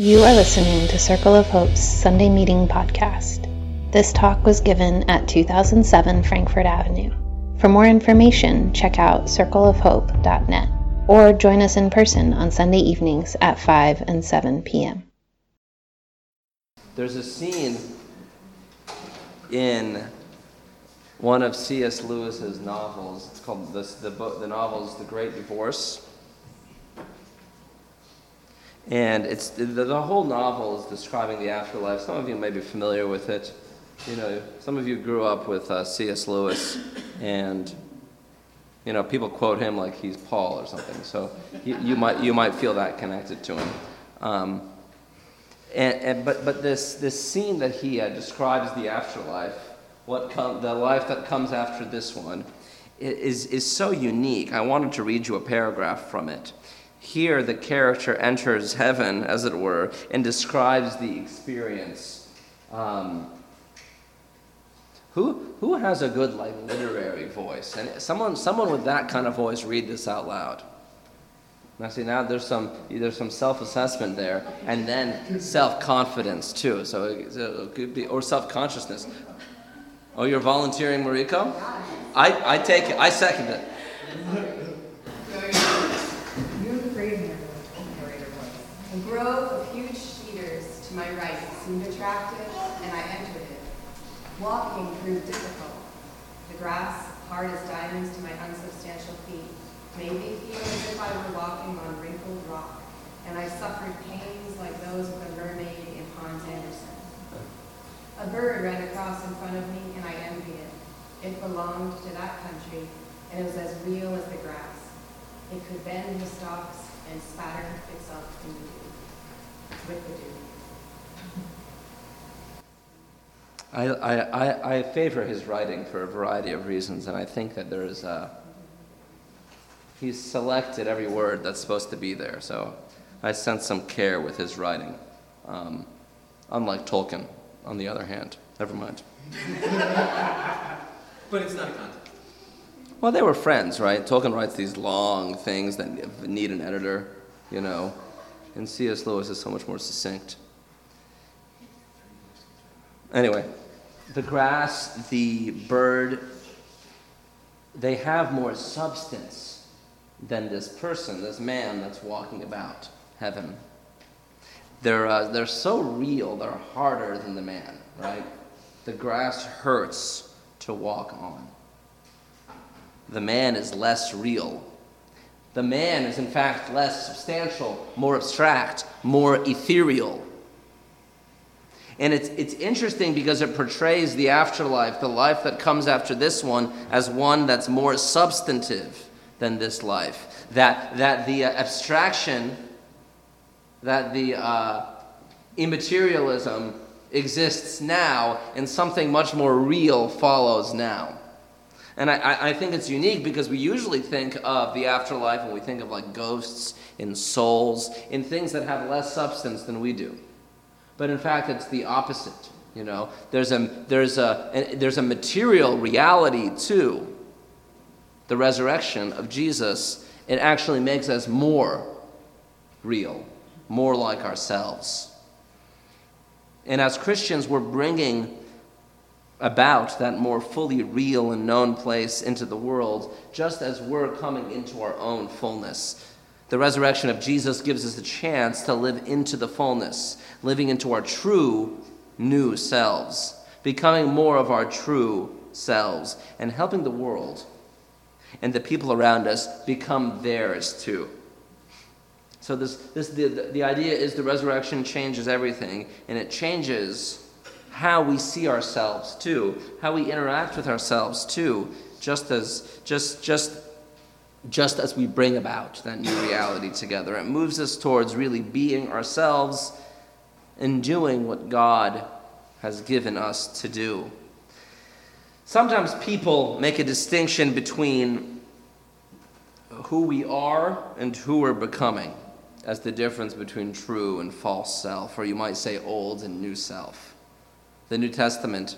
You are listening to Circle of Hope's Sunday Meeting Podcast. This talk was given at 2007 Frankfurt Avenue. For more information, check out circleofhope.net or join us in person on Sunday evenings at 5 and 7 p.m. There's a scene in one of C.S. Lewis's novels. It's called the, the, book, the novel is The Great Divorce. And it's the, the whole novel is describing the afterlife. Some of you may be familiar with it. You know, some of you grew up with uh, C.S. Lewis, and you know people quote him like he's Paul or something. So you, you might you might feel that connected to him. Um, and, and, but but this this scene that he uh, describes the afterlife, what com- the life that comes after this one, is is so unique. I wanted to read you a paragraph from it. Here, the character enters heaven, as it were, and describes the experience. Um, who, who has a good like literary voice? And someone, someone with that kind of voice read this out loud. Now see now there's some there's some self-assessment there, and then self-confidence too. So it could be or self-consciousness. Oh, you're volunteering, Mariko? I, I take it. I second it. A grove of huge cedars to my right seemed attractive, and I entered it. Walking proved difficult. The grass, hard as diamonds to my unsubstantial feet, made me feel as if I were walking on wrinkled rock, and I suffered pains like those of a mermaid in Hans Andersen. A bird ran across in front of me, and I envied it. It belonged to that country, and it was as real as the grass. It could bend the stalks and spatter itself in the with the dew. I, I, I favor his writing for a variety of reasons, and I think that there is a. He's selected every word that's supposed to be there, so I sense some care with his writing. Um, unlike Tolkien, on the other hand. Never mind. but it's not a content. Well, they were friends, right? Tolkien writes these long things that need an editor, you know, and C.S. Lewis is so much more succinct. Anyway, the grass, the bird, they have more substance than this person, this man that's walking about heaven. They're, uh, they're so real, they're harder than the man, right? The grass hurts to walk on the man is less real. The man is, in fact, less substantial, more abstract, more ethereal. And it's, it's interesting because it portrays the afterlife, the life that comes after this one, as one that's more substantive than this life. That, that the uh, abstraction, that the uh, immaterialism exists now, and something much more real follows now. And I, I think it's unique because we usually think of the afterlife when we think of like ghosts and souls in things that have less substance than we do. But in fact, it's the opposite. You know, there's a, there's a, there's a material reality to the resurrection of Jesus. It actually makes us more real, more like ourselves. And as Christians, we're bringing about that more fully real and known place into the world, just as we're coming into our own fullness. The resurrection of Jesus gives us a chance to live into the fullness, living into our true new selves, becoming more of our true selves, and helping the world and the people around us become theirs too. So this, this the, the idea is the resurrection changes everything, and it changes how we see ourselves too, how we interact with ourselves too, just as just just just as we bring about that new reality together. It moves us towards really being ourselves and doing what God has given us to do. Sometimes people make a distinction between who we are and who we're becoming as the difference between true and false self, or you might say old and new self. The New Testament,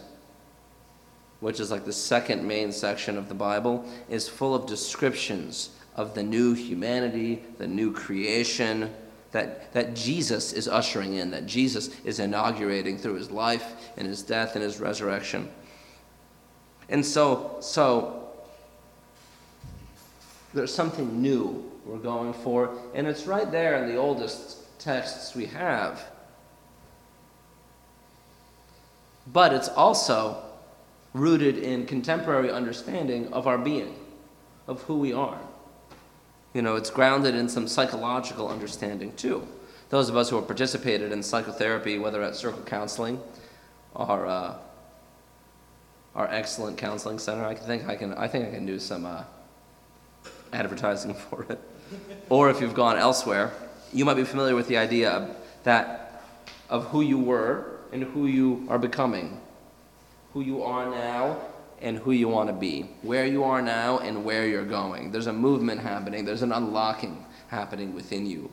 which is like the second main section of the Bible, is full of descriptions of the new humanity, the new creation, that, that Jesus is ushering in, that Jesus is inaugurating through his life and his death and his resurrection. And so, so there's something new we're going for, and it's right there in the oldest texts we have. But it's also rooted in contemporary understanding of our being, of who we are. You know, it's grounded in some psychological understanding too. Those of us who have participated in psychotherapy, whether at Circle Counseling or uh, our excellent counseling center, I think I can. I think I can do some uh, advertising for it. or if you've gone elsewhere, you might be familiar with the idea of that of who you were and who you are becoming, who you are now and who you want to be, where you are now and where you're going. There's a movement happening, there's an unlocking happening within you.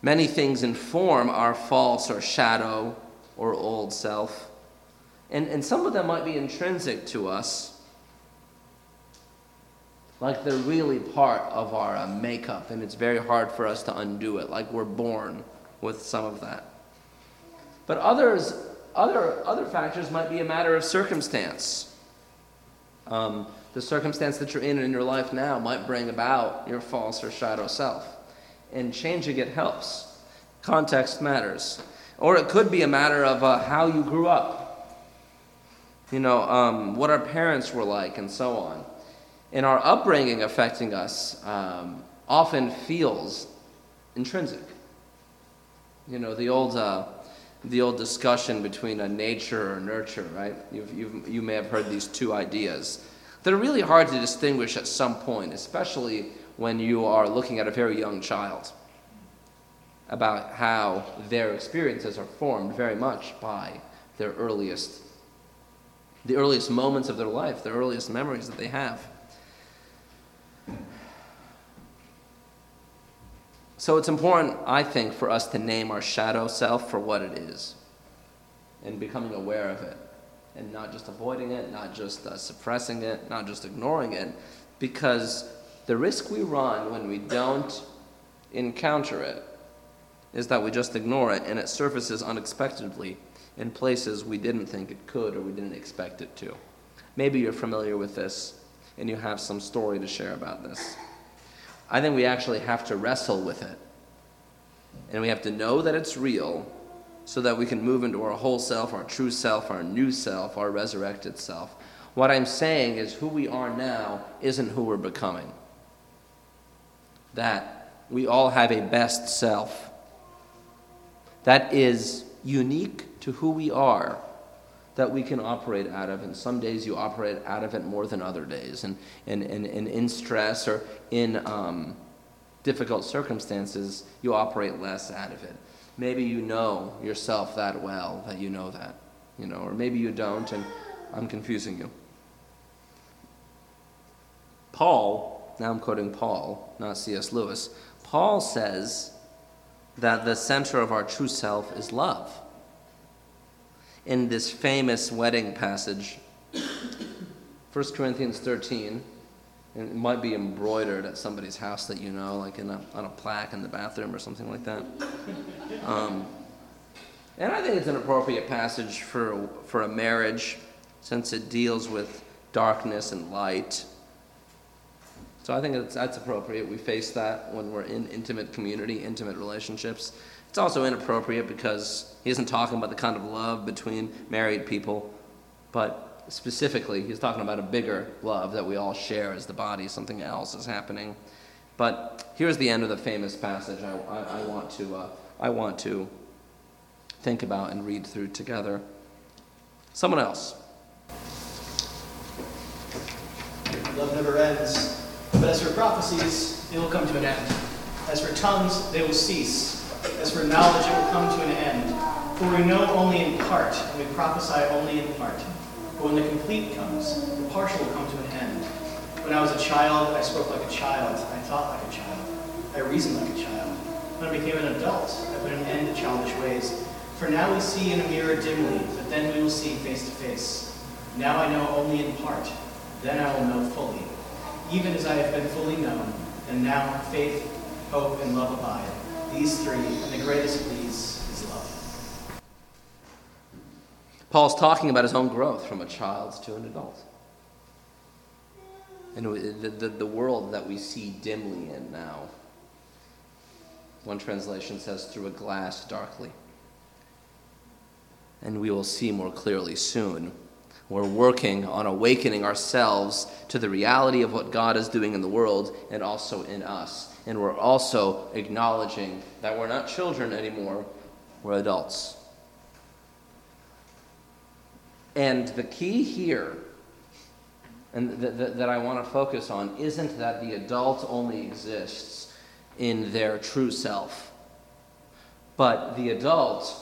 Many things inform our false or shadow or old self. And, and some of them might be intrinsic to us, like they're really part of our uh, makeup, and it's very hard for us to undo it, like we're born with some of that. But others, other, other factors might be a matter of circumstance. Um, the circumstance that you're in in your life now might bring about your false or shadow self. And changing it helps. Context matters. Or it could be a matter of uh, how you grew up, you know, um, what our parents were like, and so on. And our upbringing affecting us um, often feels intrinsic. You know, the old. Uh, the old discussion between a nature or nurture, right? You've, you've, you may have heard these two ideas that are really hard to distinguish at some point, especially when you are looking at a very young child about how their experiences are formed very much by their earliest the earliest moments of their life, the earliest memories that they have. So it's important, I think, for us to name our shadow self for what it is and becoming aware of it and not just avoiding it, not just uh, suppressing it, not just ignoring it, because the risk we run when we don't encounter it is that we just ignore it and it surfaces unexpectedly in places we didn't think it could or we didn't expect it to. Maybe you're familiar with this and you have some story to share about this. I think we actually have to wrestle with it. And we have to know that it's real so that we can move into our whole self, our true self, our new self, our resurrected self. What I'm saying is who we are now isn't who we're becoming. That we all have a best self that is unique to who we are that we can operate out of. And some days you operate out of it more than other days. And, and, and, and in stress or in um, difficult circumstances, you operate less out of it. Maybe you know yourself that well that you know that, you know, or maybe you don't, and I'm confusing you. Paul, now I'm quoting Paul, not C.S. Lewis. Paul says that the center of our true self is love in this famous wedding passage, 1 Corinthians 13. And it might be embroidered at somebody's house that you know, like in a, on a plaque in the bathroom or something like that. Um, and I think it's an appropriate passage for, for a marriage since it deals with darkness and light. So I think that's appropriate. We face that when we're in intimate community, intimate relationships. It's also inappropriate because he isn't talking about the kind of love between married people, but specifically, he's talking about a bigger love that we all share as the body. Something else is happening. But here's the end of the famous passage I, I, I want, to, uh, I want to think about and read through together. Someone else. Love never ends. But as for prophecies, they will come to an end. As for tongues, they will cease. As for knowledge, it will come to an end. For we know only in part, and we prophesy only in part. But when the complete comes, the partial will come to an end. When I was a child, I spoke like a child. I thought like a child. I reasoned like a child. When I became an adult, I put an end to childish ways. For now we see in a mirror dimly, but then we will see face to face. Now I know only in part. Then I will know fully, even as I have been fully known. And now faith, hope, and love abide these three, and the greatest of these is love. Paul's talking about his own growth from a child to an adult. And the, the, the world that we see dimly in now. One translation says, through a glass darkly. And we will see more clearly soon. We're working on awakening ourselves to the reality of what God is doing in the world and also in us. And we're also acknowledging that we're not children anymore, we're adults. And the key here, and th- th- that I want to focus on, isn't that the adult only exists in their true self, but the adult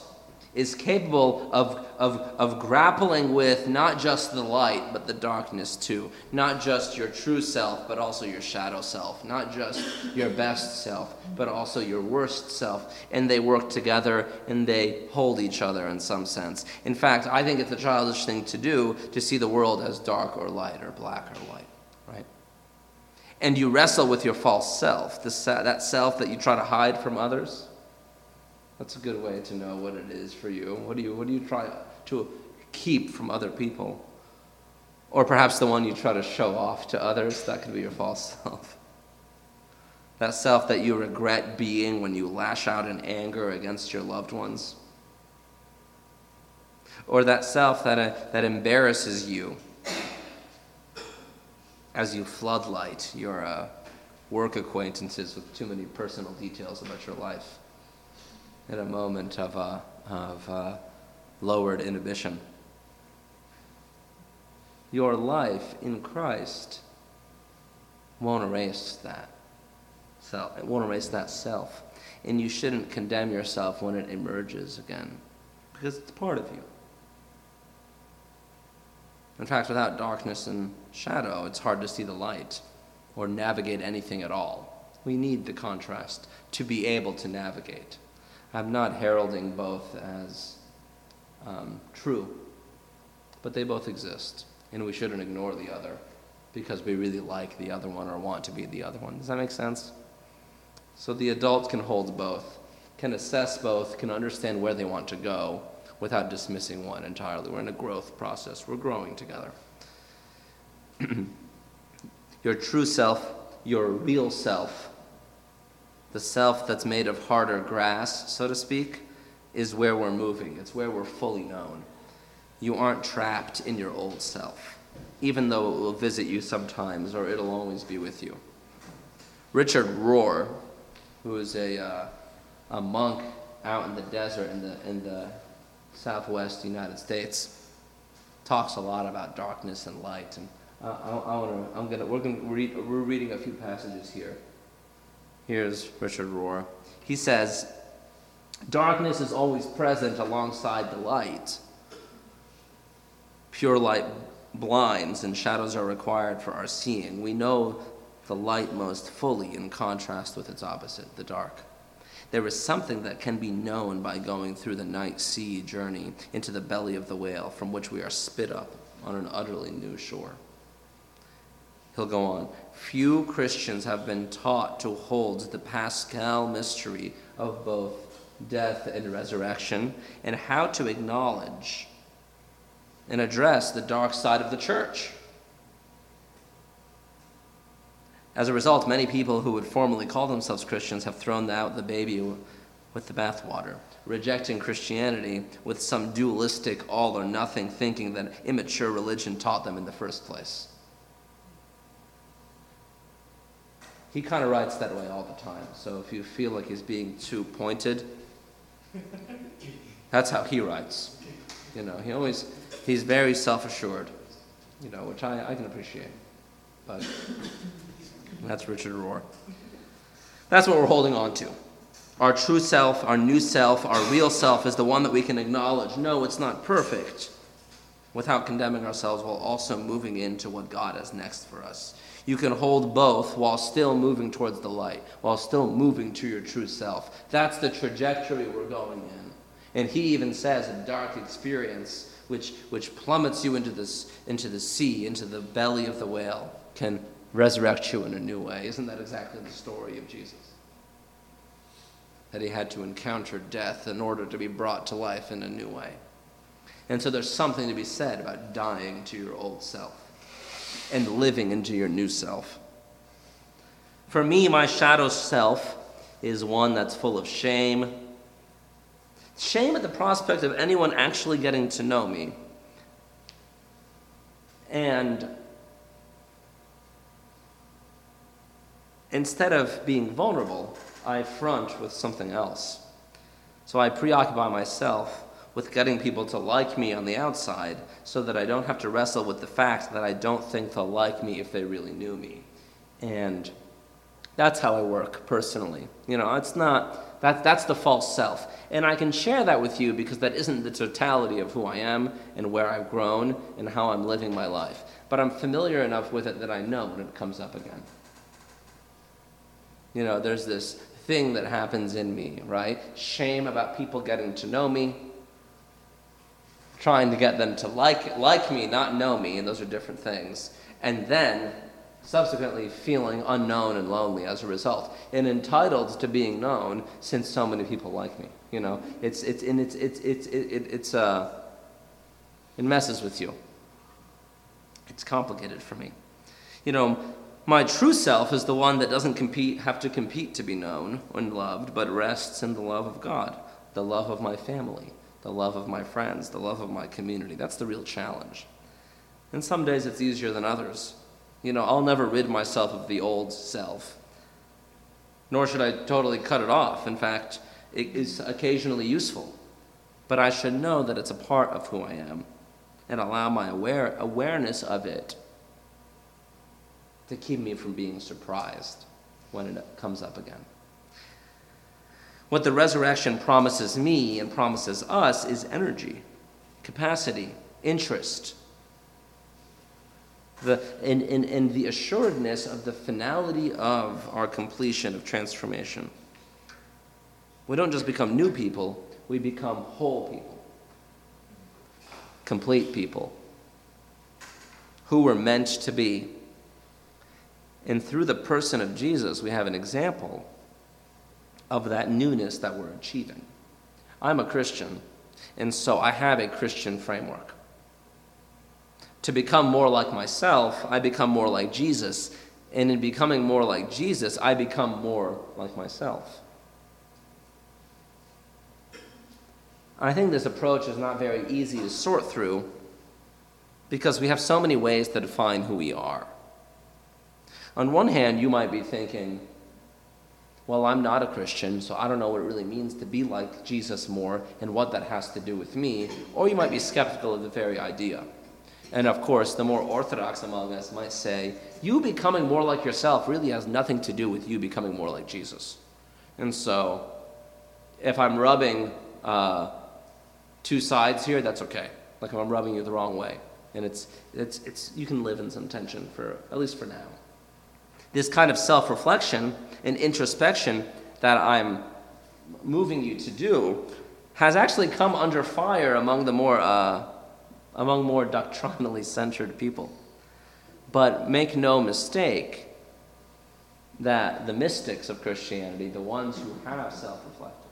is capable of, of, of grappling with not just the light, but the darkness too. Not just your true self, but also your shadow self. Not just your best self, but also your worst self. And they work together and they hold each other in some sense. In fact, I think it's a childish thing to do to see the world as dark or light or black or white, right? And you wrestle with your false self, the, that self that you try to hide from others that's a good way to know what it is for you. What do you, what do you try to keep from other people? Or perhaps the one you try to show off to others, that could be your false self. That self that you regret being when you lash out in anger against your loved ones. Or that self that, uh, that embarrasses you as you floodlight your uh, work acquaintances with too many personal details about your life in a moment of, uh, of uh, lowered inhibition. Your life in Christ won't erase that self. It won't erase that self. And you shouldn't condemn yourself when it emerges again, because it's part of you. In fact, without darkness and shadow, it's hard to see the light or navigate anything at all. We need the contrast to be able to navigate. I'm not heralding both as um, true, but they both exist, and we shouldn't ignore the other because we really like the other one or want to be the other one. Does that make sense? So the adult can hold both, can assess both, can understand where they want to go without dismissing one entirely. We're in a growth process, we're growing together. your true self, your real self, the self that's made of harder grass, so to speak, is where we're moving. It's where we're fully known. You aren't trapped in your old self, even though it will visit you sometimes or it'll always be with you. Richard Rohr, who is a, uh, a monk out in the desert in the, in the southwest United States, talks a lot about darkness and light. And uh, I, I wanna, I'm gonna, we're, gonna read, we're reading a few passages here. Here's Richard Rohr. He says, Darkness is always present alongside the light. Pure light blinds, and shadows are required for our seeing. We know the light most fully in contrast with its opposite, the dark. There is something that can be known by going through the night sea journey into the belly of the whale, from which we are spit up on an utterly new shore. He'll go on. Few Christians have been taught to hold the Paschal mystery of both death and resurrection and how to acknowledge and address the dark side of the church. As a result, many people who would formerly call themselves Christians have thrown out the baby with the bathwater, rejecting Christianity with some dualistic all or nothing thinking that immature religion taught them in the first place. he kind of writes that way all the time. So if you feel like he's being too pointed, that's how he writes. You know, he always, he's very self assured, you know, which I, I can appreciate. But that's Richard Rohr. That's what we're holding on to. Our true self, our new self, our real self is the one that we can acknowledge. No, it's not perfect without condemning ourselves while also moving into what God has next for us. You can hold both while still moving towards the light, while still moving to your true self. That's the trajectory we're going in. And he even says a dark experience which, which plummets you into, this, into the sea, into the belly of the whale, can resurrect you in a new way. Isn't that exactly the story of Jesus? that he had to encounter death in order to be brought to life in a new way. And so there's something to be said about dying to your old self and living into your new self. For me, my shadow self is one that's full of shame. Shame at the prospect of anyone actually getting to know me. And instead of being vulnerable, I front with something else. So I preoccupy myself with getting people to like me on the outside so that I don't have to wrestle with the fact that I don't think they'll like me if they really knew me. And that's how I work personally. You know, it's not, that, that's the false self. And I can share that with you because that isn't the totality of who I am and where I've grown and how I'm living my life. But I'm familiar enough with it that I know when it comes up again. You know, there's this thing that happens in me, right? Shame about people getting to know me, trying to get them to like, like me, not know me, and those are different things. And then subsequently feeling unknown and lonely as a result, and entitled to being known since so many people like me. You know, it's, it's, and it's, it's, it's, it, it's, uh, it messes with you. It's complicated for me. You know, my true self is the one that doesn't compete, have to compete to be known and loved, but rests in the love of God, the love of my family, the love of my friends, the love of my community. That's the real challenge. And some days it's easier than others. You know, I'll never rid myself of the old self, nor should I totally cut it off. In fact, it is occasionally useful. But I should know that it's a part of who I am and allow my aware, awareness of it to keep me from being surprised when it comes up again. What the resurrection promises me and promises us is energy, capacity, interest, the, and, and, and the assuredness of the finality of our completion of transformation. We don't just become new people, we become whole people, complete people, who were meant to be. And through the person of Jesus, we have an example of that newness that we're achieving. I'm a Christian, and so I have a Christian framework. To become more like myself, I become more like Jesus. And in becoming more like Jesus, I become more like myself. I think this approach is not very easy to sort through because we have so many ways to define who we are. On one hand, you might be thinking, well, I'm not a Christian, so I don't know what it really means to be like Jesus more and what that has to do with me. Or you might be skeptical of the very idea. And of course, the more orthodox among us might say, you becoming more like yourself really has nothing to do with you becoming more like Jesus. And so, if I'm rubbing uh, two sides here, that's okay. Like if I'm rubbing you the wrong way. And it's, it's, it's, you can live in some tension for, at least for now this kind of self reflection and introspection that I'm moving you to do has actually come under fire among the more, uh, among more doctrinally centered people. But make no mistake that the mystics of Christianity, the ones who have self reflected,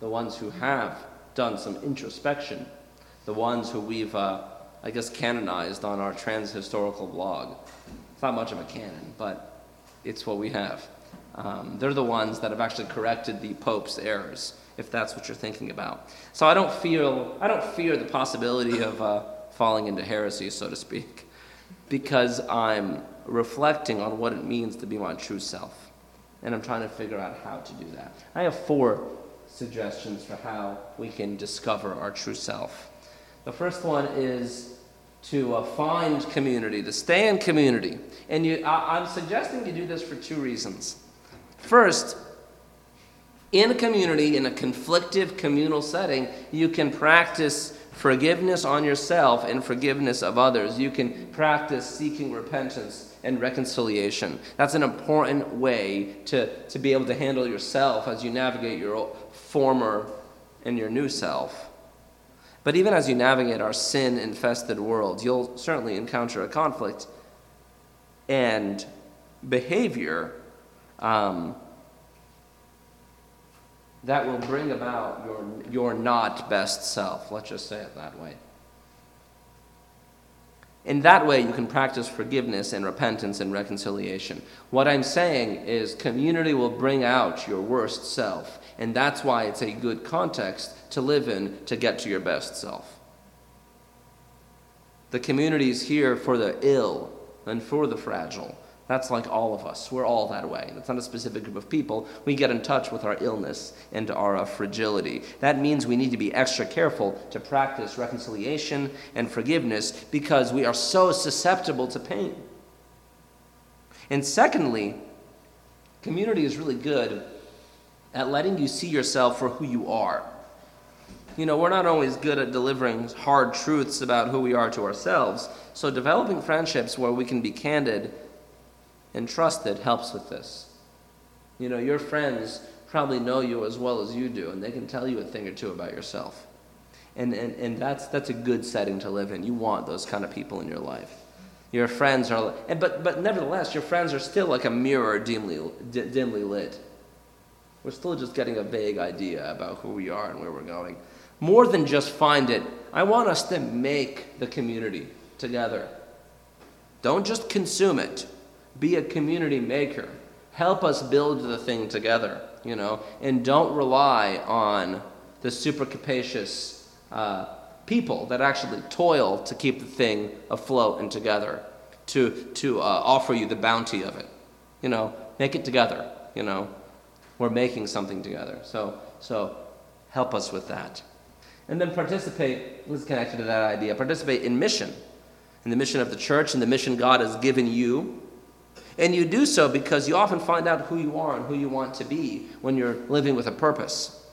the ones who have done some introspection, the ones who we've, uh, I guess, canonized on our trans historical blog. It's not much of a canon, but it's what we have. Um, they're the ones that have actually corrected the Pope's errors, if that's what you're thinking about. So I don't feel I don't fear the possibility of uh, falling into heresy, so to speak, because I'm reflecting on what it means to be my true self, and I'm trying to figure out how to do that. I have four suggestions for how we can discover our true self. The first one is to uh, find community, to stay in community. And you, I, I'm suggesting you do this for two reasons. First, in a community, in a conflictive communal setting, you can practice forgiveness on yourself and forgiveness of others. You can practice seeking repentance and reconciliation. That's an important way to, to be able to handle yourself as you navigate your former and your new self. But even as you navigate our sin infested world, you'll certainly encounter a conflict and behavior um, that will bring about your, your not best self. Let's just say it that way. In that way, you can practice forgiveness and repentance and reconciliation. What I'm saying is, community will bring out your worst self, and that's why it's a good context to live in to get to your best self. The community is here for the ill and for the fragile. That's like all of us. We're all that way. That's not a specific group of people. We get in touch with our illness and our uh, fragility. That means we need to be extra careful to practice reconciliation and forgiveness because we are so susceptible to pain. And secondly, community is really good at letting you see yourself for who you are. You know, we're not always good at delivering hard truths about who we are to ourselves. So, developing friendships where we can be candid and trusted helps with this. You know, your friends probably know you as well as you do, and they can tell you a thing or two about yourself. And, and, and that's, that's a good setting to live in. You want those kind of people in your life. Your friends are, and, but, but nevertheless, your friends are still like a mirror dimly, d- dimly lit. We're still just getting a vague idea about who we are and where we're going. More than just find it, I want us to make the community together. Don't just consume it. Be a community maker. Help us build the thing together, you know, and don't rely on the super capacious uh, people that actually toil to keep the thing afloat and together, to, to uh, offer you the bounty of it. You know, make it together, you know. We're making something together. So, so help us with that. And then participate, is connected to that idea, participate in mission, in the mission of the church and the mission God has given you and you do so because you often find out who you are and who you want to be when you're living with a purpose.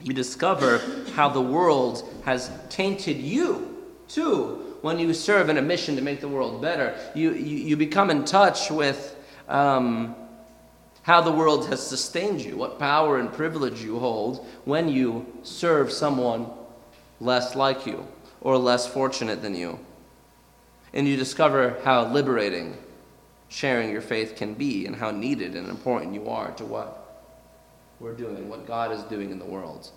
You discover how the world has tainted you, too, when you serve in a mission to make the world better. You, you, you become in touch with um, how the world has sustained you, what power and privilege you hold when you serve someone less like you or less fortunate than you. And you discover how liberating sharing your faith can be and how needed and important you are to what we're doing, what God is doing in the world.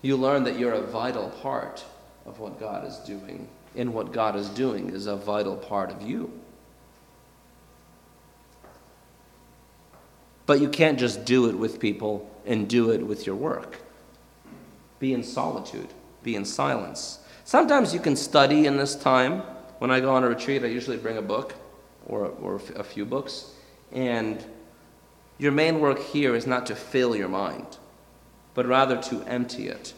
You learn that you're a vital part of what God is doing, and what God is doing is a vital part of you. But you can't just do it with people and do it with your work. Be in solitude, be in silence. Sometimes you can study in this time. When I go on a retreat, I usually bring a book or, or a few books. And your main work here is not to fill your mind, but rather to empty it.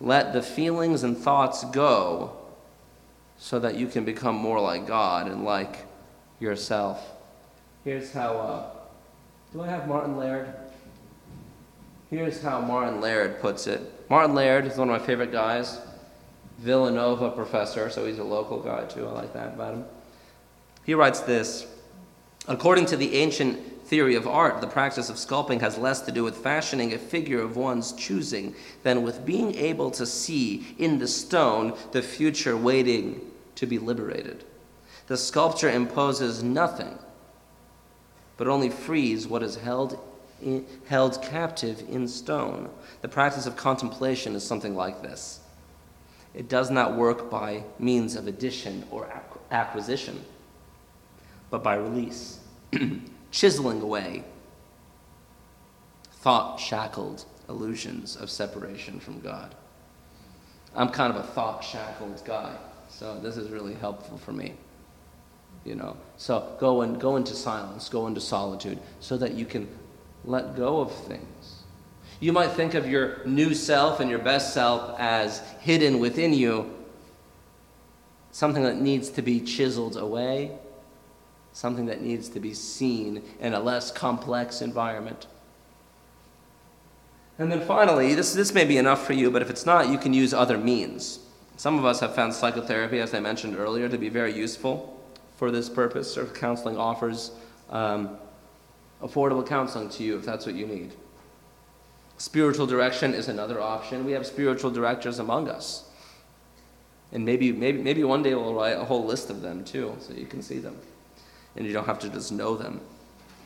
Let the feelings and thoughts go so that you can become more like God and like yourself. Here's how. Uh, do I have Martin Laird? Here's how Martin Laird puts it. Martin Laird is one of my favorite guys. Villanova professor, so he's a local guy too. I like that about him. He writes this According to the ancient theory of art, the practice of sculpting has less to do with fashioning a figure of one's choosing than with being able to see in the stone the future waiting to be liberated. The sculpture imposes nothing, but only frees what is held, in, held captive in stone. The practice of contemplation is something like this it does not work by means of addition or acquisition but by release, chiseling away thought shackled illusions of separation from God. I'm kind of a thought shackled guy, so this is really helpful for me. You know, so go and go into silence, go into solitude, so that you can let go of things. You might think of your new self and your best self as hidden within you, something that needs to be chiseled away something that needs to be seen in a less complex environment. And then finally, this, this may be enough for you, but if it's not, you can use other means. Some of us have found psychotherapy, as I mentioned earlier, to be very useful for this purpose, or counseling offers um, affordable counseling to you if that's what you need. Spiritual direction is another option. We have spiritual directors among us. And maybe, maybe, maybe one day we'll write a whole list of them too, so you can see them and you don't have to just know them.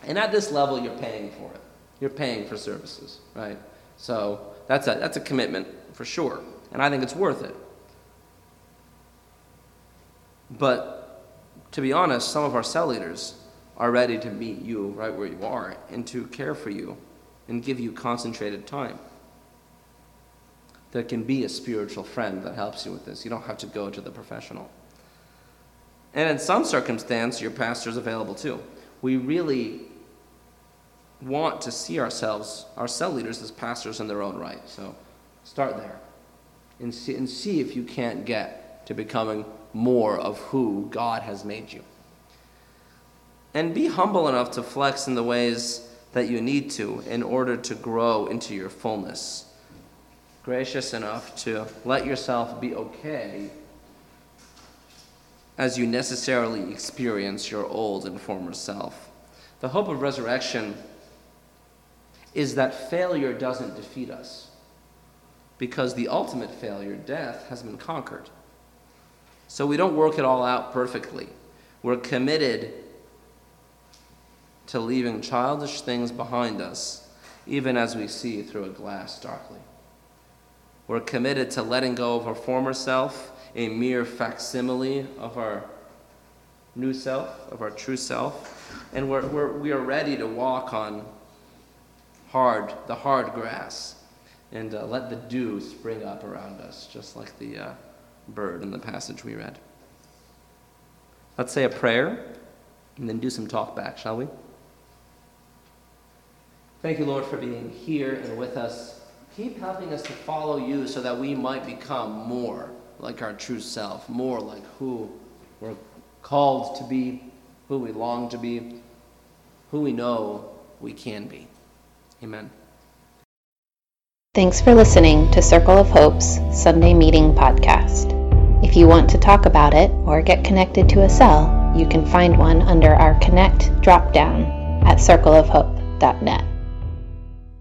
And at this level, you're paying for it. You're paying for services, right? So that's a, that's a commitment for sure. And I think it's worth it. But to be honest, some of our cell leaders are ready to meet you right where you are and to care for you and give you concentrated time. There can be a spiritual friend that helps you with this. You don't have to go to the professional. And in some circumstance, your pastor is available too. We really want to see ourselves, our cell leaders, as pastors in their own right. So start there and see, and see if you can't get to becoming more of who God has made you. And be humble enough to flex in the ways that you need to in order to grow into your fullness. Gracious enough to let yourself be okay as you necessarily experience your old and former self. The hope of resurrection is that failure doesn't defeat us because the ultimate failure, death, has been conquered. So we don't work it all out perfectly. We're committed to leaving childish things behind us, even as we see through a glass darkly. We're committed to letting go of our former self, a mere facsimile of our new self, of our true self, and we're, we're, we are ready to walk on hard, the hard grass, and uh, let the dew spring up around us, just like the uh, bird in the passage we read. Let's say a prayer and then do some talk back, shall we? Thank you, Lord, for being here and with us. Keep helping us to follow you so that we might become more like our true self, more like who we're called to be, who we long to be, who we know we can be. Amen. Thanks for listening to Circle of Hope's Sunday Meeting Podcast. If you want to talk about it or get connected to a cell, you can find one under our Connect drop down at circleofhope.net.